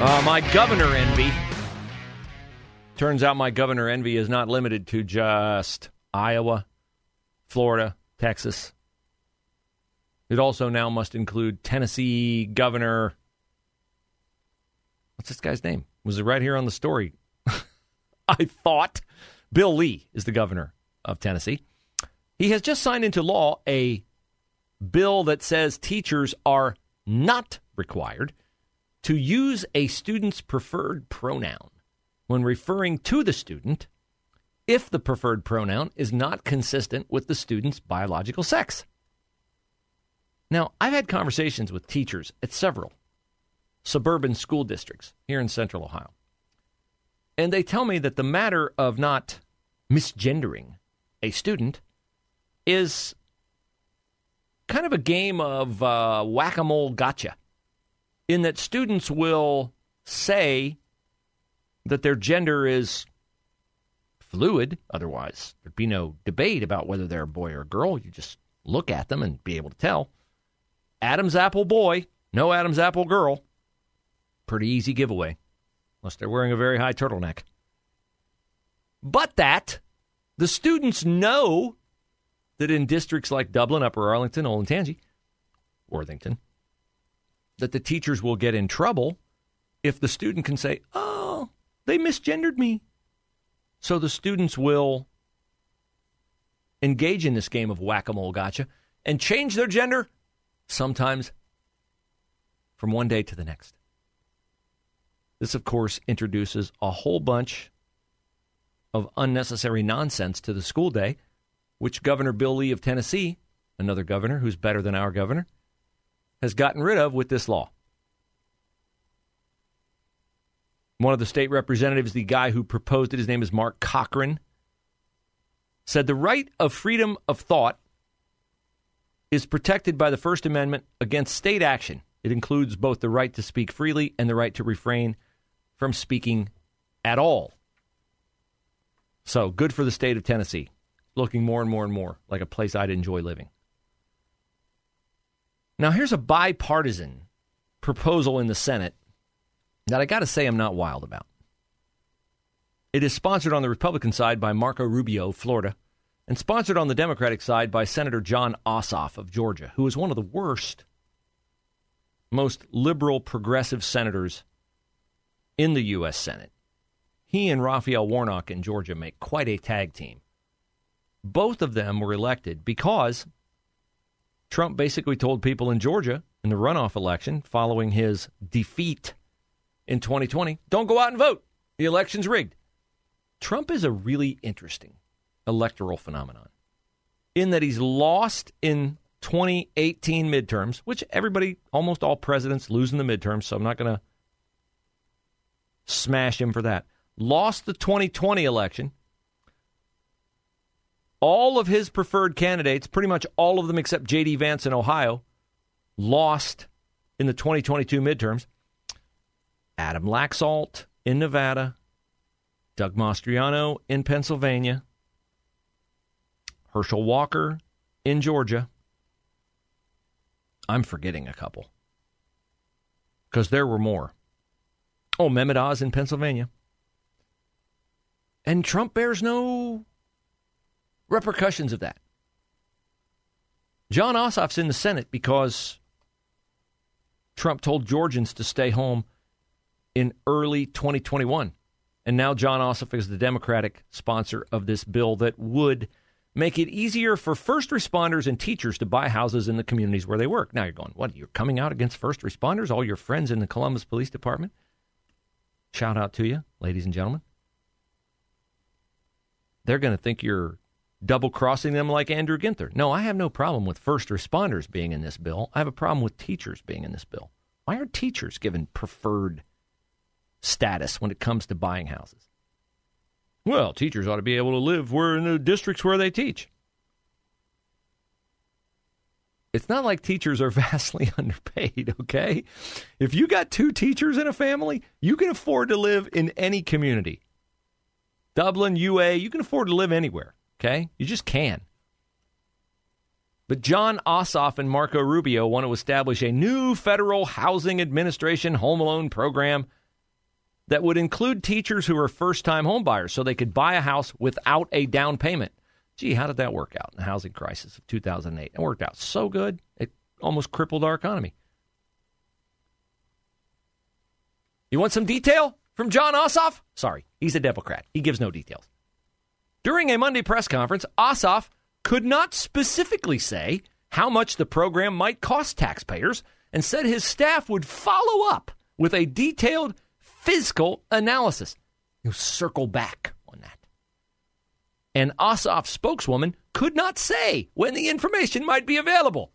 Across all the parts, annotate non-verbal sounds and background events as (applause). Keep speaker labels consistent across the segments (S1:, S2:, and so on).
S1: Uh, my governor envy. Turns out my governor envy is not limited to just Iowa, Florida, Texas. It also now must include Tennessee Governor. What's this guy's name? Was it right here on the story? (laughs) I thought. Bill Lee is the governor of Tennessee. He has just signed into law a bill that says teachers are not required to use a student's preferred pronoun when referring to the student if the preferred pronoun is not consistent with the student's biological sex. Now, I've had conversations with teachers at several suburban school districts here in central Ohio. And they tell me that the matter of not misgendering a student is kind of a game of uh, whack a mole gotcha in that students will say that their gender is fluid. Otherwise, there'd be no debate about whether they're a boy or a girl. You just look at them and be able to tell. Adam's apple boy, no Adam's apple girl. Pretty easy giveaway, unless they're wearing a very high turtleneck. But that the students know that in districts like Dublin, Upper Arlington, Olentangy, Worthington, that the teachers will get in trouble if the student can say, "Oh, they misgendered me." So the students will engage in this game of whack-a-mole gotcha and change their gender sometimes from one day to the next. This, of course, introduces a whole bunch of unnecessary nonsense to the school day, which Governor Bill Lee of Tennessee, another governor who's better than our governor, has gotten rid of with this law. One of the state representatives, the guy who proposed it, his name is Mark Cochran, said the right of freedom of thought is protected by the First Amendment against state action. It includes both the right to speak freely and the right to refrain from speaking at all. So good for the state of Tennessee, looking more and more and more like a place I'd enjoy living. Now, here's a bipartisan proposal in the Senate that I got to say I'm not wild about. It is sponsored on the Republican side by Marco Rubio, Florida, and sponsored on the Democratic side by Senator Jon Ossoff of Georgia, who is one of the worst, most liberal progressive senators in the U.S. Senate. He and Raphael Warnock in Georgia make quite a tag team. Both of them were elected because Trump basically told people in Georgia in the runoff election following his defeat in 2020 don't go out and vote. The election's rigged. Trump is a really interesting electoral phenomenon in that he's lost in 2018 midterms, which everybody, almost all presidents lose in the midterms, so I'm not going to smash him for that. Lost the 2020 election, all of his preferred candidates, pretty much all of them except J.D. Vance in Ohio, lost in the 2022 midterms. Adam Laxalt in Nevada, Doug Mastriano in Pennsylvania, Herschel Walker in Georgia. I'm forgetting a couple because there were more. Oh, Mehmet Oz in Pennsylvania. And Trump bears no repercussions of that. Jon Ossoff's in the Senate because Trump told Georgians to stay home in early 2021. And now Jon Ossoff is the Democratic sponsor of this bill that would make it easier for first responders and teachers to buy houses in the communities where they work. Now you're going, what? You're coming out against first responders? All your friends in the Columbus Police Department? Shout out to you, ladies and gentlemen. They're going to think you're double crossing them like Andrew Ginther. No, I have no problem with first responders being in this bill. I have a problem with teachers being in this bill. Why aren't teachers given preferred status when it comes to buying houses? Well, teachers ought to be able to live where in the districts where they teach. It's not like teachers are (laughs) vastly (laughs) underpaid, okay? If you got two teachers in a family, you can afford to live in any community. Dublin, UA, you can afford to live anywhere, okay? You just can. But Jon Ossoff and Marco Rubio want to establish a new federal housing administration home loan program that would include teachers who are first time homebuyers so they could buy a house without a down payment. Gee, how did that work out in the housing crisis of 2008? It worked out so good, it almost crippled our economy. You want some detail from Jon Ossoff? Sorry, he's a Democrat. He gives no details. During a Monday press conference, Ossoff could not specifically say how much the program might cost taxpayers and said his staff would follow up with a detailed fiscal analysis. You circle back on that. an Ossoff spokeswoman could not say when the information might be available.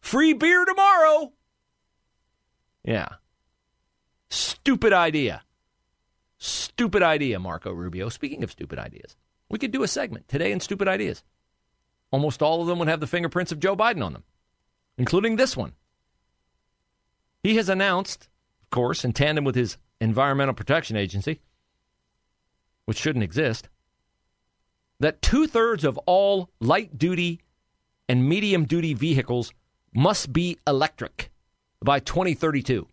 S1: Free beer tomorrow. Yeah. Stupid idea. Stupid idea, Marco Rubio. Speaking of stupid ideas, we could do a segment today in Stupid Ideas. Almost all of them would have the fingerprints of Joe Biden on them, including this one. He has announced, of course, in tandem with his Environmental Protection Agency, which shouldn't exist, that two thirds of all light duty and medium duty vehicles must be electric by 2032.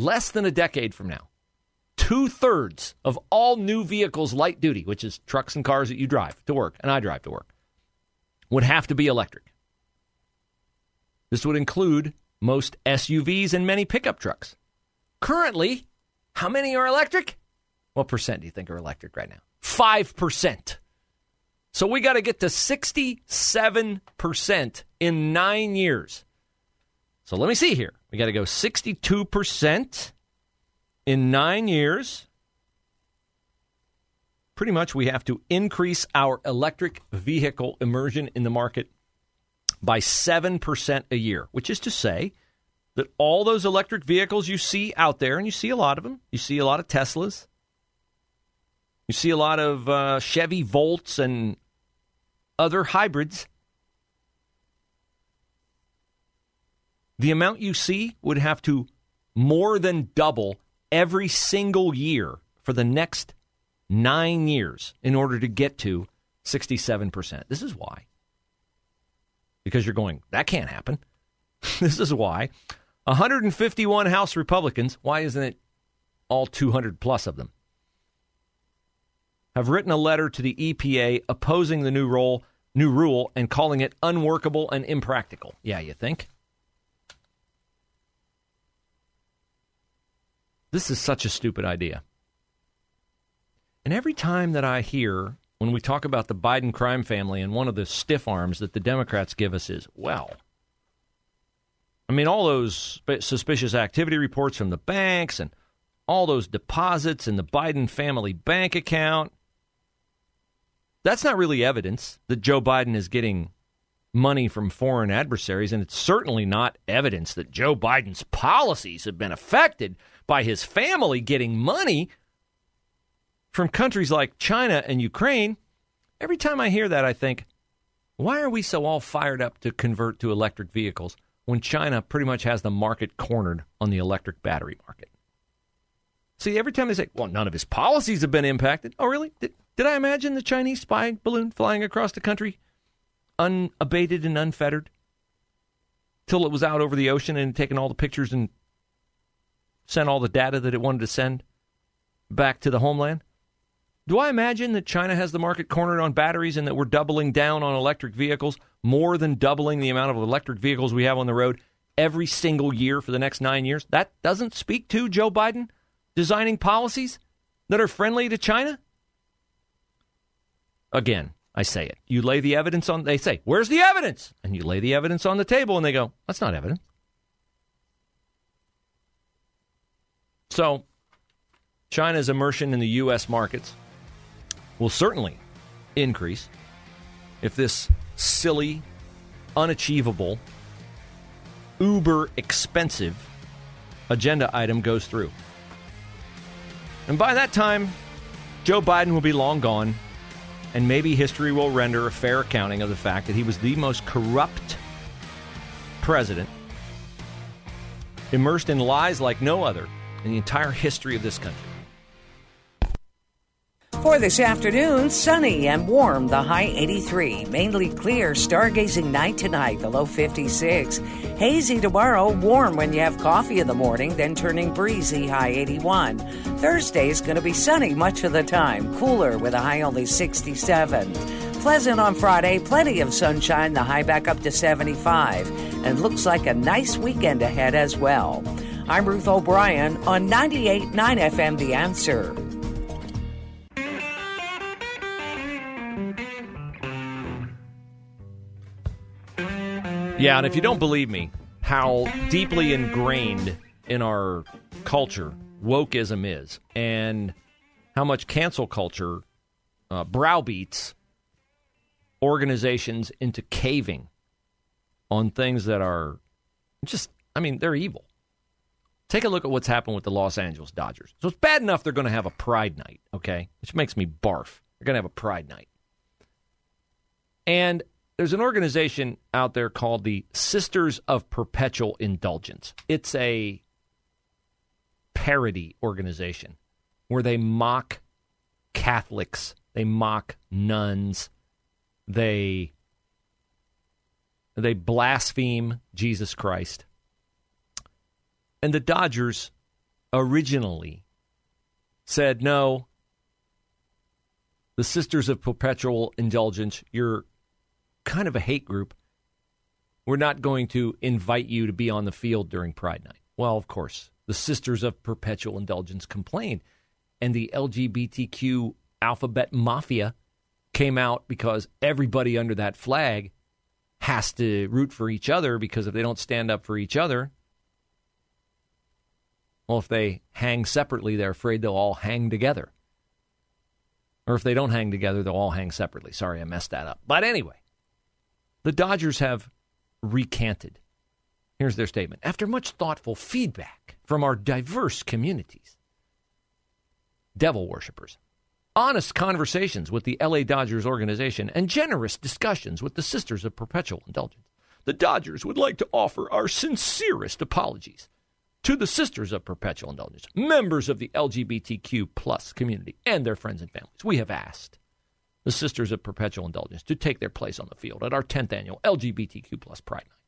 S1: Less than a decade from now. Two thirds of all new vehicles, light duty, which is trucks and cars that you drive to work and I drive to work, would have to be electric. This would include most SUVs and many pickup trucks. Currently, how many are electric? What percent do you think are electric right now? 5%. So we got to get to 67% in nine years. So let me see here. We got to go 62% in nine years. Pretty much, we have to increase our electric vehicle immersion in the market by 7% a year, which is to say that all those electric vehicles you see out there, and you see a lot of them, you see a lot of Teslas, you see a lot of uh, Chevy Volts and other hybrids. The amount you see would have to more than double every single year for the next nine years in order to get to 67%. This is why. Because you're going, that can't happen. (laughs) this is why. 151 House Republicans, why isn't it all 200 plus of them? have written a letter to the EPA opposing the new rule, new rule and calling it unworkable and impractical. Yeah, you think? This is such a stupid idea. And every time that I hear when we talk about the Biden crime family and one of the stiff arms that the Democrats give us is, well, I mean, all those suspicious activity reports from the banks and all those deposits in the Biden family bank account that's not really evidence that Joe Biden is getting money from foreign adversaries, and it's certainly not evidence that Joe Biden's policies have been affected by his family getting money from countries like China and Ukraine. Every time I hear that, I think, why are we so all fired up to convert to electric vehicles when China pretty much has the market cornered on the electric battery market? See, every time they say, well, none of his policies have been impacted. Oh, really? Did, did I imagine the Chinese spy balloon flying across the country unabated and unfettered till it was out over the ocean and taken all the pictures and sent all the data that it wanted to send back to the homeland? Do I imagine that China has the market cornered on batteries and that we're doubling down on electric vehicles, more than doubling the amount of electric vehicles we have on the road every single year for the next nine years? That doesn't speak to Joe Biden designing policies that are friendly to China? Again, I say it. You lay the evidence on, they say, where's the evidence? And you lay the evidence on the table and they go, that's not evidence. So, China's immersion in the U.S. markets will certainly increase if this silly, unachievable, uber expensive agenda item goes through. And by that time, Joe Biden will be long gone, and maybe history will render a fair accounting of the fact that he was the most corrupt president, immersed in lies like no other in the entire history of this country.
S2: For this afternoon, sunny and warm, the high 83. Mainly clear, stargazing night tonight, the low 56. Hazy tomorrow, warm when you have coffee in the morning, then turning breezy, high 81. Thursday is going to be sunny much of the time, cooler with a high only 67. Pleasant on Friday, plenty of sunshine, the high back up to 75. And looks like a nice weekend ahead as well. I'm Ruth O'Brien on 98.9 FM The Answer.
S1: Yeah, and if you don't believe me, how deeply ingrained in our culture wokeism is, and how much cancel culture uh, browbeats organizations into caving on things that are just, I mean, they're evil. Take a look at what's happened with the Los Angeles Dodgers. So it's bad enough they're going to have a pride night, okay? Which makes me barf. They're going to have a pride night. And there's an organization out there called the Sisters of Perpetual Indulgence. It's a parody organization where they mock Catholics, they mock nuns, they they blaspheme Jesus Christ. And the Dodgers originally said, no, the Sisters of Perpetual Indulgence, you're kind of a hate group. We're not going to invite you to be on the field during Pride Night. Well, of course, the Sisters of Perpetual Indulgence complained, and the LGBTQ alphabet mafia came out because everybody under that flag has to root for each other because if they don't stand up for each other, well, if they hang separately, they're afraid they'll all hang together. Or if they don't hang together, they'll all hang separately. Sorry, I messed that up. But anyway, the Dodgers have recanted. Here's their statement. After much thoughtful feedback from our diverse communities, devil worshippers, honest conversations with the LA Dodgers organization, and generous discussions with the Sisters of Perpetual Indulgence, the Dodgers would like to offer our sincerest apologies to the Sisters of Perpetual Indulgence, members of the LGBTQ plus community, and their friends and families. We have asked the Sisters of Perpetual Indulgence to take their place on the field at our 10th annual LGBTQ plus Pride Night.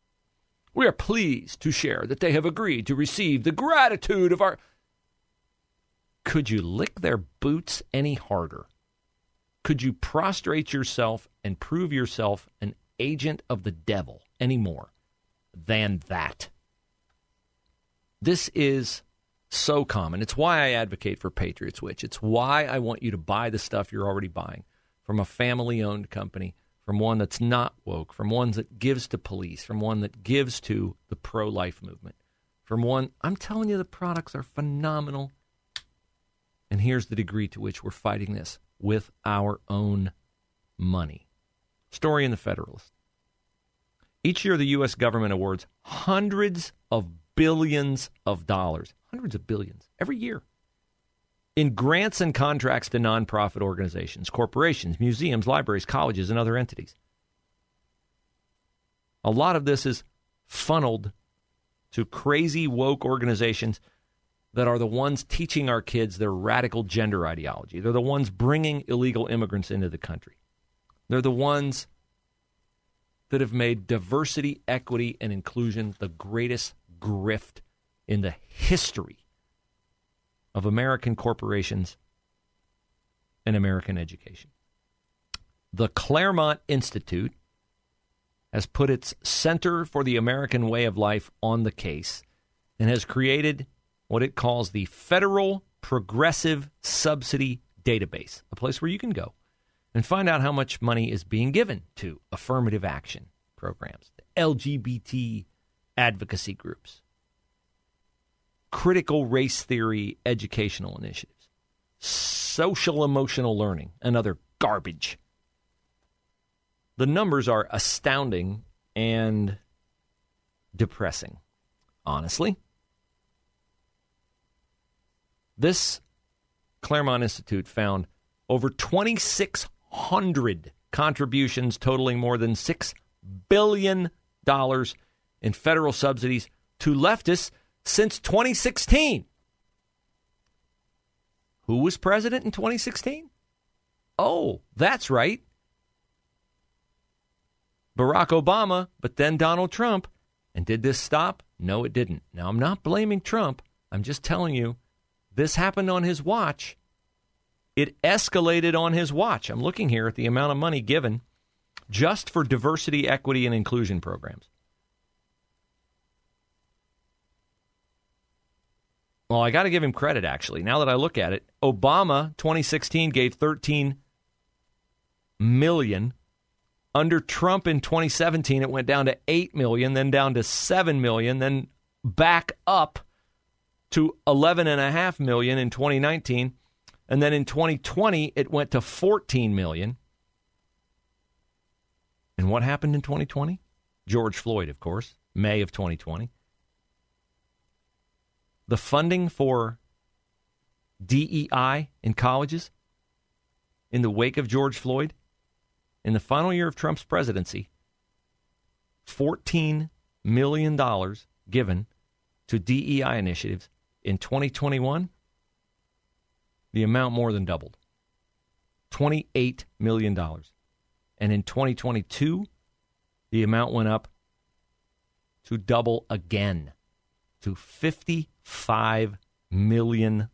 S1: We are pleased to share that they have agreed to receive the gratitude of our. Could you lick their boots any harder? Could you prostrate yourself and prove yourself an agent of the devil any more than that? This is so common. It's why I advocate for Patriot Switch. It's why I want you to buy the stuff you're already buying from a family owned company, from one that's not woke, from one that gives to police, from one that gives to the pro life movement, from one, I'm telling you, the products are phenomenal. And here's the degree to which we're fighting this with our own money. Story in the Federalist. Each year, the U.S. government awards hundreds of billions of dollars, hundreds of billions every year in grants and contracts to nonprofit organizations, corporations, museums, libraries, colleges, and other entities. A lot of this is funneled to crazy woke organizations that are the ones teaching our kids their radical gender ideology. They're the ones bringing illegal immigrants into the country. They're the ones that have made diversity, equity, and inclusion the greatest grift in the history of American corporations and American education. The Claremont Institute has put its Center for the American Way of Life on the case and has created what it calls the Federal Progressive Subsidy Database, a place where you can go and find out how much money is being given to affirmative action programs, LGBT advocacy groups, critical race theory educational initiatives, social emotional learning, and other garbage. the numbers are astounding and depressing, honestly. This Claremont Institute found over 2,600 contributions totaling more than $6 billion in federal subsidies to leftists since 2016. Who was president in 2016? Oh, that's right. Barack Obama, but then Donald Trump. And did this stop? No, it didn't. Now, I'm not blaming Trump. I'm just telling you this happened on his watch. It escalated on his watch. I'm looking here at the amount of money given just for diversity, equity, and inclusion programs. Well, I got to give him credit, actually. Now that I look at it, Obama 2016 gave 13 million. Under Trump in 2017, it went down to 8 million, then down to 7 million, then back up to 11.5 million in 2019. And then in 2020, it went to 14 million. And what happened in 2020? George Floyd, of course, May of 2020. The funding for DEI in colleges in the wake of George Floyd, in the final year of Trump's presidency, $14 million given to DEI initiatives in 2021, the amount more than doubled $28 million. And in 2022, the amount went up to double again to $55 million.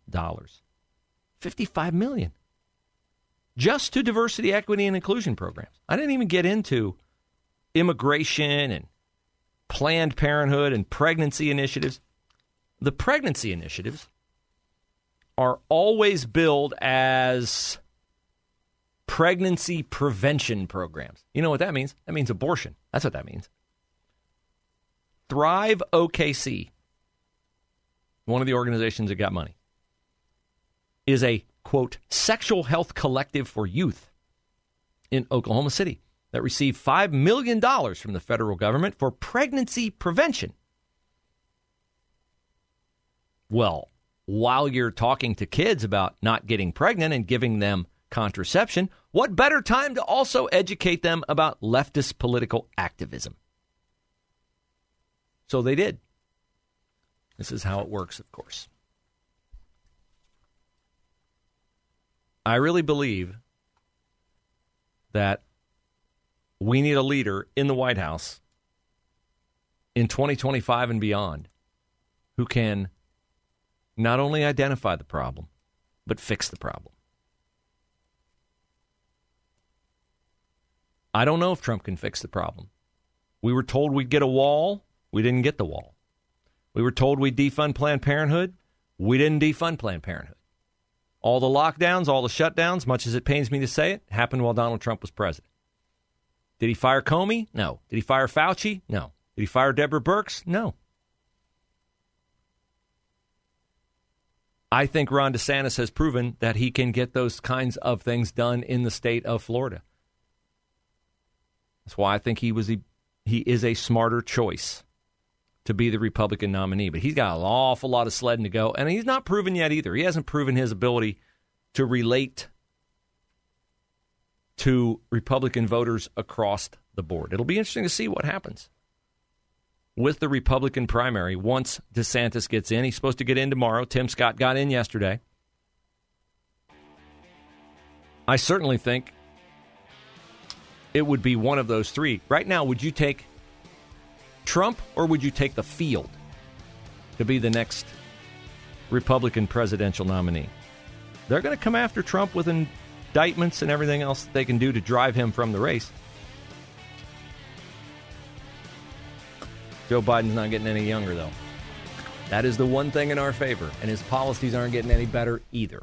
S1: 55 million. Just to diversity, equity, and inclusion programs. I didn't even get into immigration and Planned Parenthood and pregnancy initiatives. The pregnancy initiatives are always billed as pregnancy prevention programs. You know what that means? That means abortion. That's what that means. Thrive OKC, one of the organizations that got money, is a quote sexual health collective for youth in Oklahoma City that received $5 million from the federal government for pregnancy prevention. Well, while you're talking to kids about not getting pregnant and giving them contraception, what better time to also educate them about leftist political activism? So they did. This is how it works, of course. I really believe that we need a leader in the White House in 2025 and beyond who can not only identify the problem, but fix the problem. I don't know if Trump can fix the problem. We were told we'd get a wall. We didn't get the wall. We were told we'd defund Planned Parenthood. We didn't defund Planned Parenthood. All the lockdowns, all the shutdowns, much as it pains me to say it, happened while Donald Trump was president. Did he fire Comey? No. Did he fire Fauci? No. Did he fire Deborah Birx? No. I think Ron DeSantis has proven that he can get those kinds of things done in the state of Florida. That's why I think he was a, he is a smarter choice to be the Republican nominee. But he's got an awful lot of sledding to go, and he's not proven yet either. He hasn't proven his ability to relate to Republican voters across the board. It'll be interesting to see what happens with the Republican primary once DeSantis gets in. He's supposed to get in tomorrow. Tim Scott got in yesterday. I certainly think it would be one of those three. Right now, would you take Trump or would you take the field to be the next Republican presidential nominee? They're going to come after Trump with indictments and everything else they can do to drive him from the race. Joe Biden's not getting any younger, though. That is the one thing in our favor, and his policies aren't getting any better either.